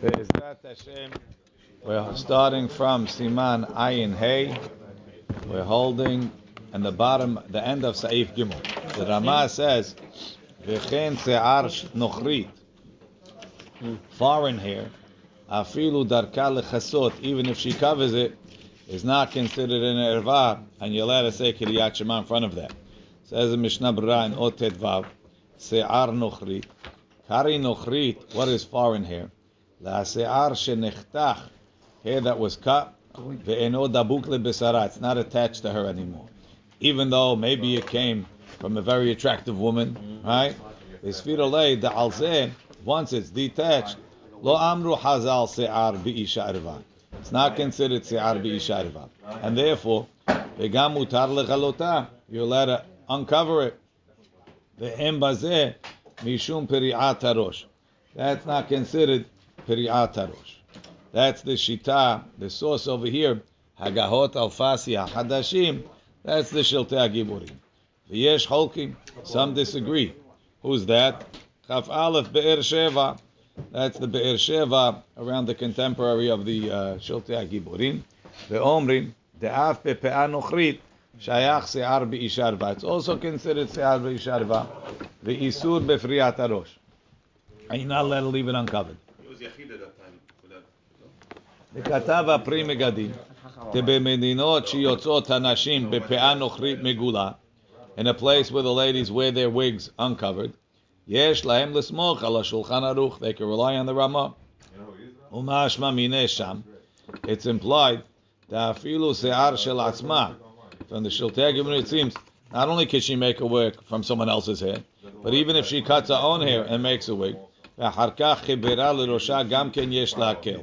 We're starting from Siman Ayin Hey. We're holding in the bottom, the end of Saif Gimel. The Rama says, V'chen se'ar nochrit. Foreign hair, afilu darka lechasot, even if she covers it, is not considered an erva, and you're allowed to say Kiryat Shema in front of that. Says the Mishnah Berurah in Otet Vav, se'ar nochrit. Kari nochrit, what is foreign hair? La se'ar shenechtach, hair that was cut, ve'eno dabuk lebesara, it's not attached to her anymore. Even though maybe it came from a very attractive woman, right? Isfirolei da alzeh, once it's detached, lo amru hazal se'ar bi'isha erva. It's not considered se'ar bi'isha erva. And therefore, vegam mutar lechalota, you're allowed to uncover it. Ve'em bazeh, mishum peri'at harosh. That's not considered peri'at harosh. That's the shita, the source over here. Hagahot alfasi hadashim. That's the shiltei giburim. V'yesh holkim. Some disagree. Who's that? Chaf Aleph Be'er Sheva. That's the Be'er Sheva around the contemporary of the uh, Shiltei Giburim. Ve'omrim de'af be'pe'a nochrit shayach se'ar be'isharva. It's also considered se'ar be'isharva. Ve'isur be'friyat harosh. And you're not allowed to leave it uncovered It was Yachid at that time. without- וכתב הפרי מגדים, שבמדינות שיוצאות הנשים בפאה נוכרית מגולה, in a place where the ladies wear their wigs uncovered, יש להם לסמוך על השולחן ערוך, they can rely on the רמה. ומשמע מיני שם, it's implied, דאפילו שיער של עצמה, from the Shiltei Gimel it seems, not only can she make a wig from someone else's hair, but even if she cuts her own hair and makes a wig, ואחר כך חיברה לראשה גם כן יש להקל.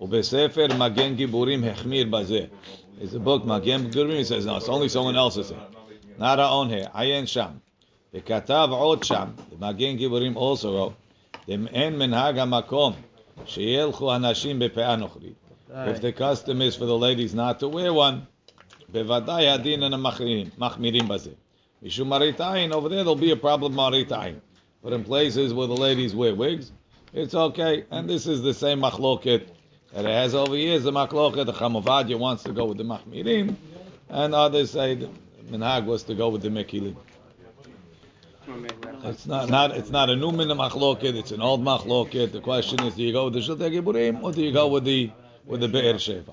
ובספר מגן גיבורים החמיר בזה. A book, מגן גיבורים, he says, no, it's only someone else's own hair. עיין שם. וכתב עוד שם, מגן גיבורים also wrote, אין מנהג המקום שילכו הנשים בפאה נוכרית. If the custom is for the ladies not to wear one, בוודאי הדין הם מחמירים, בזה. משום מראית עין, over there there'll be a problem מראית עין. But in places where the ladies wear wigs, it's okay. And this is the same machloket that it has over years. The machloket, the Chamovadia wants to go with the machmirim, and others say the minhag was to go with the mekilim. It's not, not it's not a new min machloket. It's an old machloket. The question is, do you go with the shultei giburim or do you go with the with the be'er sheva?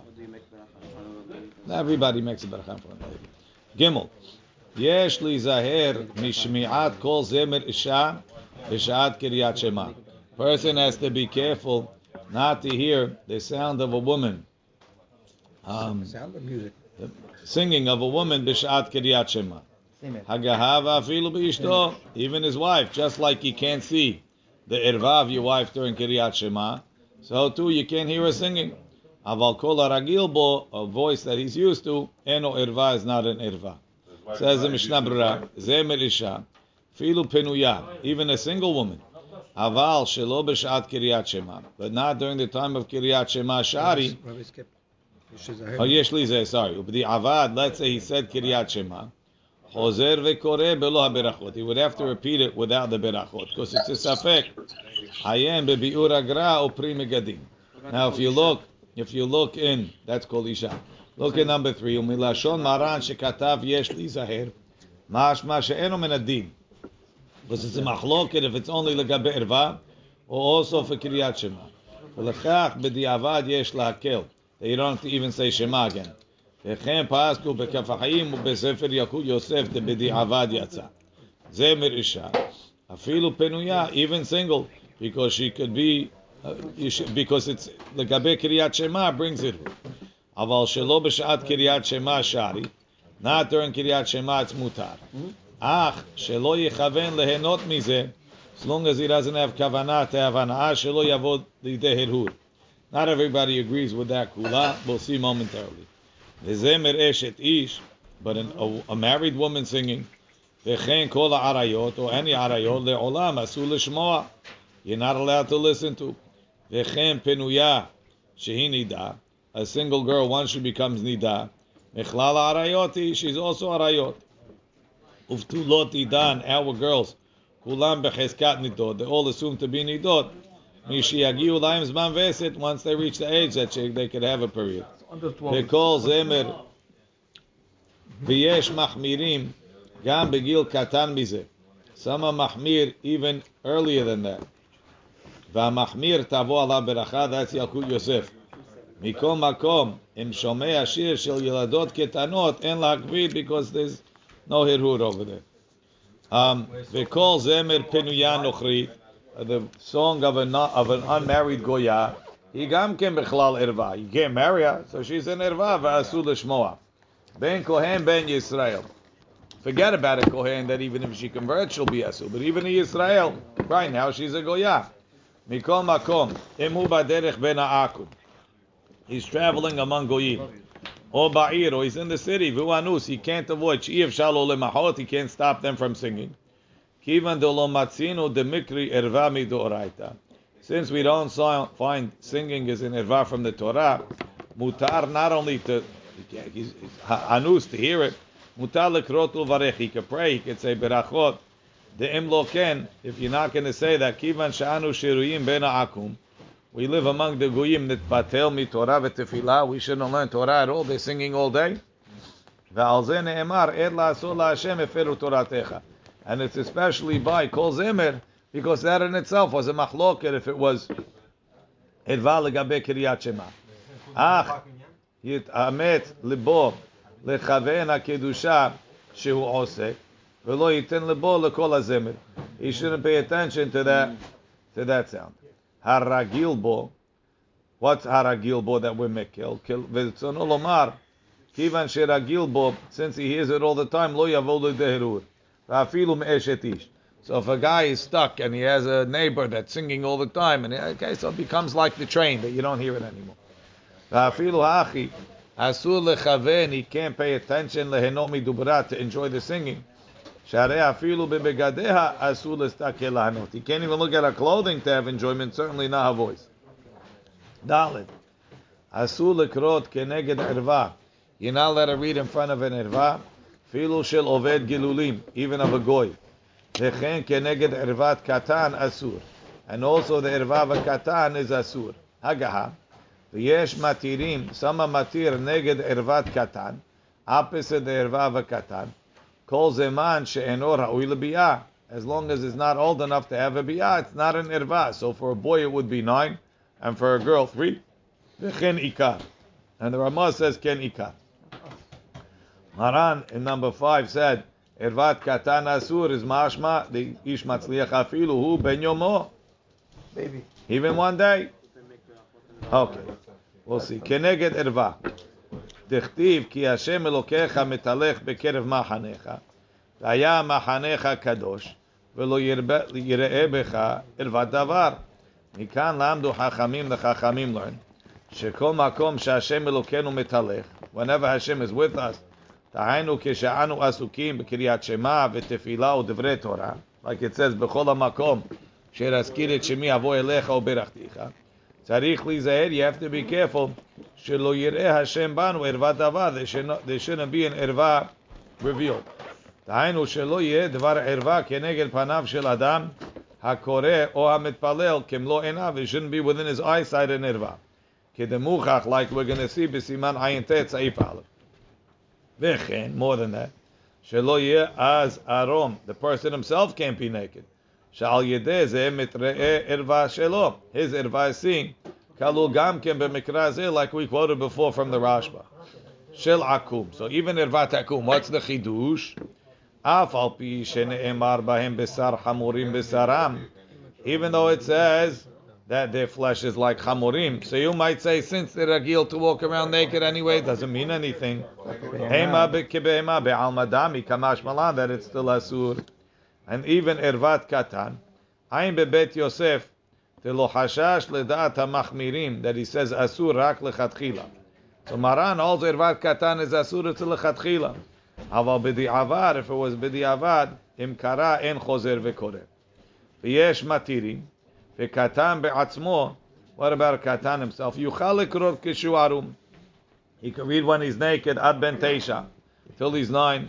Everybody makes a beracha for him. Gimel. יש להיזהר משמיעת כל זמר אישה בשעת קריאת שמע. Person has to be careful not to hear the sound of a woman. Um, Sound of music. the singing of a woman b'shat kiryat shema. Same it. Hagahava afilu b'ishto, even his wife, just like you can't see the irva of your wife during kiryat shema, so too you can't hear her singing. Aval kol haragil bo, a voice that he's used to, eno irva is not an irva. Says the Mishnah Berurah, zemer isha, filu penuya, even a single woman. Aval shelo b'shat kiryat shema, but not during the time of kiryat shema shari. Rabbi skip. Oh, yesh li zeh, sorry. Ubdi avad, let's say he said Kiryat Shema. Chozer vekoreh belo berachot. He would have to repeat it without the berachot, because it's a safek. Hayem bebiur agra o pri megadim. Now, if you look, if you look in, that's called Isha. Look at number three. Umilashon maran shekatav yesh lizaher. Mash mash eno menadim. Because it's a machloket if it's only legabe erva, or also for kiryat shema. Lechach b'diavad yesh lahakel. You don't have to even say shema again. Echem pasku bekaf ha'im u'bezefer yalkut yosef de b'diavad yatsa. Ze merisha. Afilu penuya, even single, because she could be, uh, because it's legabe kiryat shema brings it. אבל שלא בשעת קריאת שמע שרי, not during קריאת שמע it's מותר. אך שלא יכוון ליהנות מזה, as long as he doesn't have כוונה to have הנאה, שלא יבוא לידי הרהור. Not everybody agrees with that kula. We'll see momentarily. V'zemer eshet ish, but an, a, a married woman singing, v'chein kol arayot or any arayot le'olam asu l'shmoa. You're not allowed to listen to. V'chein penuya shehi nida. A single girl, once she becomes nida, mechlal arayoti, she's also arayot. Uftulot idan, our girls, kulam becheskat nidot. They all assume to be nidot. Mishiyagiu laim zman veset, once they reach the age that she- they could have a period. Under 12. וכל זמר ויש מחמירים גם בגיל קטן מזה. Some are מחמיר even earlier than that. והמחמיר תבוא עליו ברכה, that's ילקוט יוסף. מכל מקום, אם שומע שיר של ילדות קטנות, אין להקפיד because there's no הרהור over there. Um, וכל זמר פנויה נוכרית, the song of, a, no- of an unmarried goya, היא גם כן בכלל ערווה. You can't marry her, so she's an ערווה ואסור לשמוע. בין כהן בין ישראל. Forget about a Kohen that even if she converts, she'll be Asul. But even in Israel, right now, she's a Goya. Mikol Makom, Imu Baderech Ben Ha'akum. He's traveling among Goyim. Or Ba'ir, or he's in the city, Vuanus, he can't avoid. She'if Shalo Lemahot, he can't stop them from singing. Kivan Dolo Matzino Demikri Erva Midoraita. Since we don't find singing is in Erva from the Torah, Mutar not only to, he's, Anus to hear it, Mutar lekrot uvarech. He could pray. He could say berachot. The imlo ken. If you're not going to say that, kivan shanu shiruyim ben akum. We live among the goyim nitpatel mi Torah v'tefillah. We shouldn't learn Torah at all. They're singing all day. Ve'al zeh ne'emar ed la'asol la'Hashem eferu toratecha. And it's especially by kol zemer because that in itself was a machloket if it was edva legabe kiryat shema. Ach, יתעמת ליבו לכוון הקדושה שהוא עוסק, ולא ייתן ליבו לכל הזמר. He shouldn't pay attention to that, to that sound. הרגיל בו, what's הרגיל בו that we're מקל? ורצונו לומר, כיוון שרגיל בו, since he hears it all the time, לא יבוא לדהרור. ואפילו מאשת איש. So if a guy is stuck and he has a neighbor that's singing all the time, and okay, so it becomes like the train that you don't hear it anymore. ואפילו האחי, אסור לכוון, he can't pay attention ליהנות מדוברה, to enjoy the singing. שהרי אפילו בבגדיה אסור להסתכל ליהנות. He can't even look at her clothing to have enjoyment, certainly not her voice. ד' אסור לקרות כנגד ערווה. You're not allowed to read in front of an ערווה, אפילו של עובד גילולים, even of a goy. וכן כנגד ערוות קטן אסור. And also the ערווה וקטן is אסור. הגהה. ויש מתירים, שמה מתיר נגד ערוות קטן, opposite הערווה וקטן, Kol zeman she'enor. As long as it's not old enough to have a bi'ah, it's not an irva. So for a boy it would be nine, and for a girl three. V'chen ikar. And the Ramah says ken ikar. Maran in number five said, Irvat katan asur is mashma the ish matzliach afilu hu ben yomo. Maybe. Even one day. Okay. We'll see. Keneged irva. דכתיב כי השם אלוקיך מתהלך בקרב מחניך, והיה מחניך קדוש, ולא יראה בך ערוות דבר. מכאן למדו חכמים לחכמים learn, שכל מקום שהשם אלוקינו מתהלך, whenever Hashem is with us, דהיינו כשאנו עסוקים בקריאת שמע ותפילה ודברי תורה, it says בכל המקום, שאזכיר את שמי אבוא אליך וברכתיך, צריך להיזהר, you have to be careful, שלא יראה השם בנו ערוות דבר, there should not- there shouldn't be an ערווה revealed. דהיינו שלא יהיה דבר ערווה כנגד פניו של אדם הקורא או המתפלל כמלוא עיניו, it shouldn't be within his eyesight an ערווה. כדמוכח, like we're going to see בסימן עין ט' סעיף א'. וכן, more than that, שלא יהיה אז ערום, the person himself can't be naked. Shal Yedeze Mitre'e Irva Shelo. His Irva is seen. Kalul Gamken Bemikrazeh, like we quoted before from the Rashba. Shel Akum. So even Irva Takum, what's the Chidush? Even though it says that their flesh is like hamurim. So you might say, since they're agil to walk around naked anyway, it doesn't mean anything. Hema be'kibehema be'al madami kamash that it's still asur And even ervat katan, ayin bebet Yosef, telo hashash ledat hamachmirim that he says asur rak lechatchila. So Maran holds ervat katan is asur it's lechatchila. Aval b'di'avad, if it was b'di'avad, im kara en chozer v'koreh. ויש מתירים, וקטן בעצמו, what about קטן himself? יוכל לקרוא כשהוא ערום. He can read when he's naked עד בן תשע, till he's nine.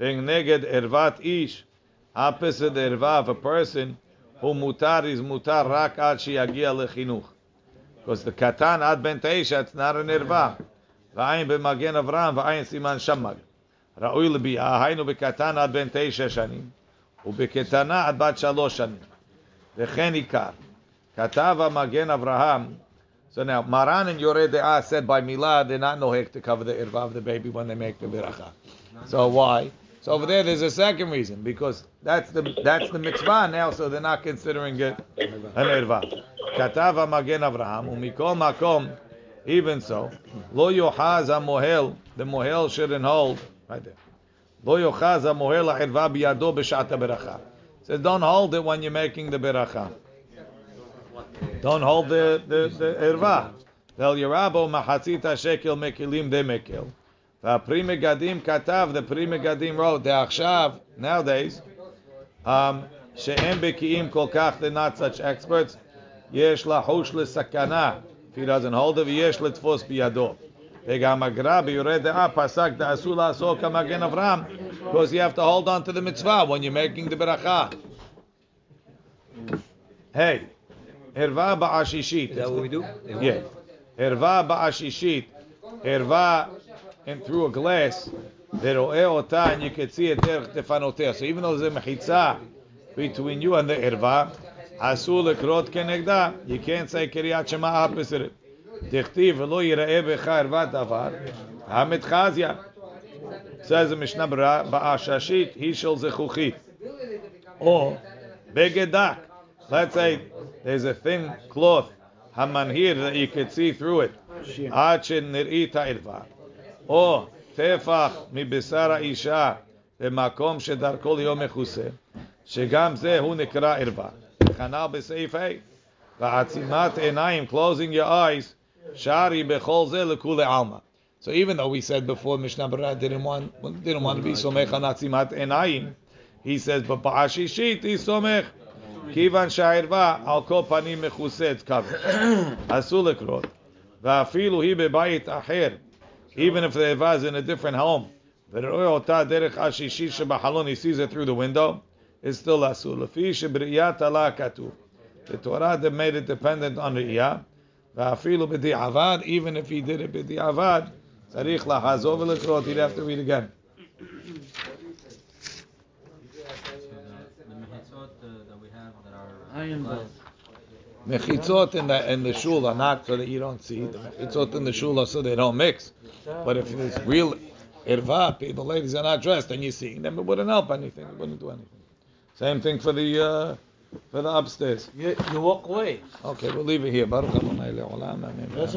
ונגד ערוות איש, opposite the ערווה of a person, הוא מותר is מותר רק עד שיגיע לחינוך. Because the קטן עד בן תשע, it's not an ערווה. ועין במגן אברהם ועין סימן שמג. ראוי לביאה, היינו בקטן עד בן תשע שנים, ובקטנה עד בת שלוש שנים. וכן עיקר. כתב המגן אברהם, so now, Maran and Yoreh De'ah said by Milah, they're not nohek to cover the irva of the baby when they make the biracha. So why? So over there, there's a second reason because that's the that's the mitzvah now, so they're not considering it an irva. Katav Magen Avraham umikol makom. Even so, lo yochaz mohel. The mohel shouldn't hold right there. Lo yochaz mohel irva biyado b'shat beracha. Says don't hold it when you're making the beracha. Don't hold the the, irva. Vel yerabo machatzita shekel mekilim de mekel prime Pri Megadim katav, the prime Pri Megadim wrote, the Achshav, nowadays, um, she'em beki'im kol kach, they're not such experts. Yesh lahush sakana. if he doesn't hold it, yesh letfos biyado. וגם הגרא ביורה דעה פסק דעשו לעשו כמגן אברהם, because you have to hold on to the mitzvah when you're making the bracha. Hey, ערווה בעשישית. Is what we do? Yeah. ערווה בעשישית, ערווה and through a glass, ורואה אותה, and you can see it דרך תפנותיה. So even though there's a מחיצה between you and the ערווה, אסור לקרות כנגדה. You can't say קריאת שמע opposite it. דכתיב ולא יראה בך ערוות דבר, המתחזיה. says the משנה בעששית, היא של זכוכית. או בגד דק. Let's say there's a thin cloth, המנהיר, that you can see through it. עד שנראית הערווה. או טפח מבשר האישה במקום שדרכו ליום מכוסה, שגם זה הוא נקרא ערווה. כנ"ל בסעיף ה' ועצימת עיניים, closing your eyes, שרי בכל זה לכולי עלמא. So even though we said before Mishnah Berurah didn't want didn't want to be סומך על עצימת עיניים, he says but בעשישית היא סומך. כיוון שהערווה על כל פנים מכוסה, it's covered. אסור לקרות. ואפילו היא בבית אחר, even if the Eva is in a different home, ורואה אותה דרך השישי שבחלון, he sees it through the window, it's still אסור. לפי שבראיית עלה כתוב. The Torah that made it dependent on ראייה, ואפילו בדיעבד, even if he did it בדיעבד, צריך לחזור ולקרות, he'd have to read again. The mechitzot uh, that we have that are Iron glass, bars. Mechitzot in the in the shul are not so that you don't see. The mechitzot in the shul are so they don't mix. But if it's real irva, the ladies are not dressed, and you're seeing them, it wouldn't help anything. It wouldn't do anything. Same thing for the uh, for the upstairs. You, you walk away. Okay, we'll leave it here. Baruch Adonai le'olam. Amen.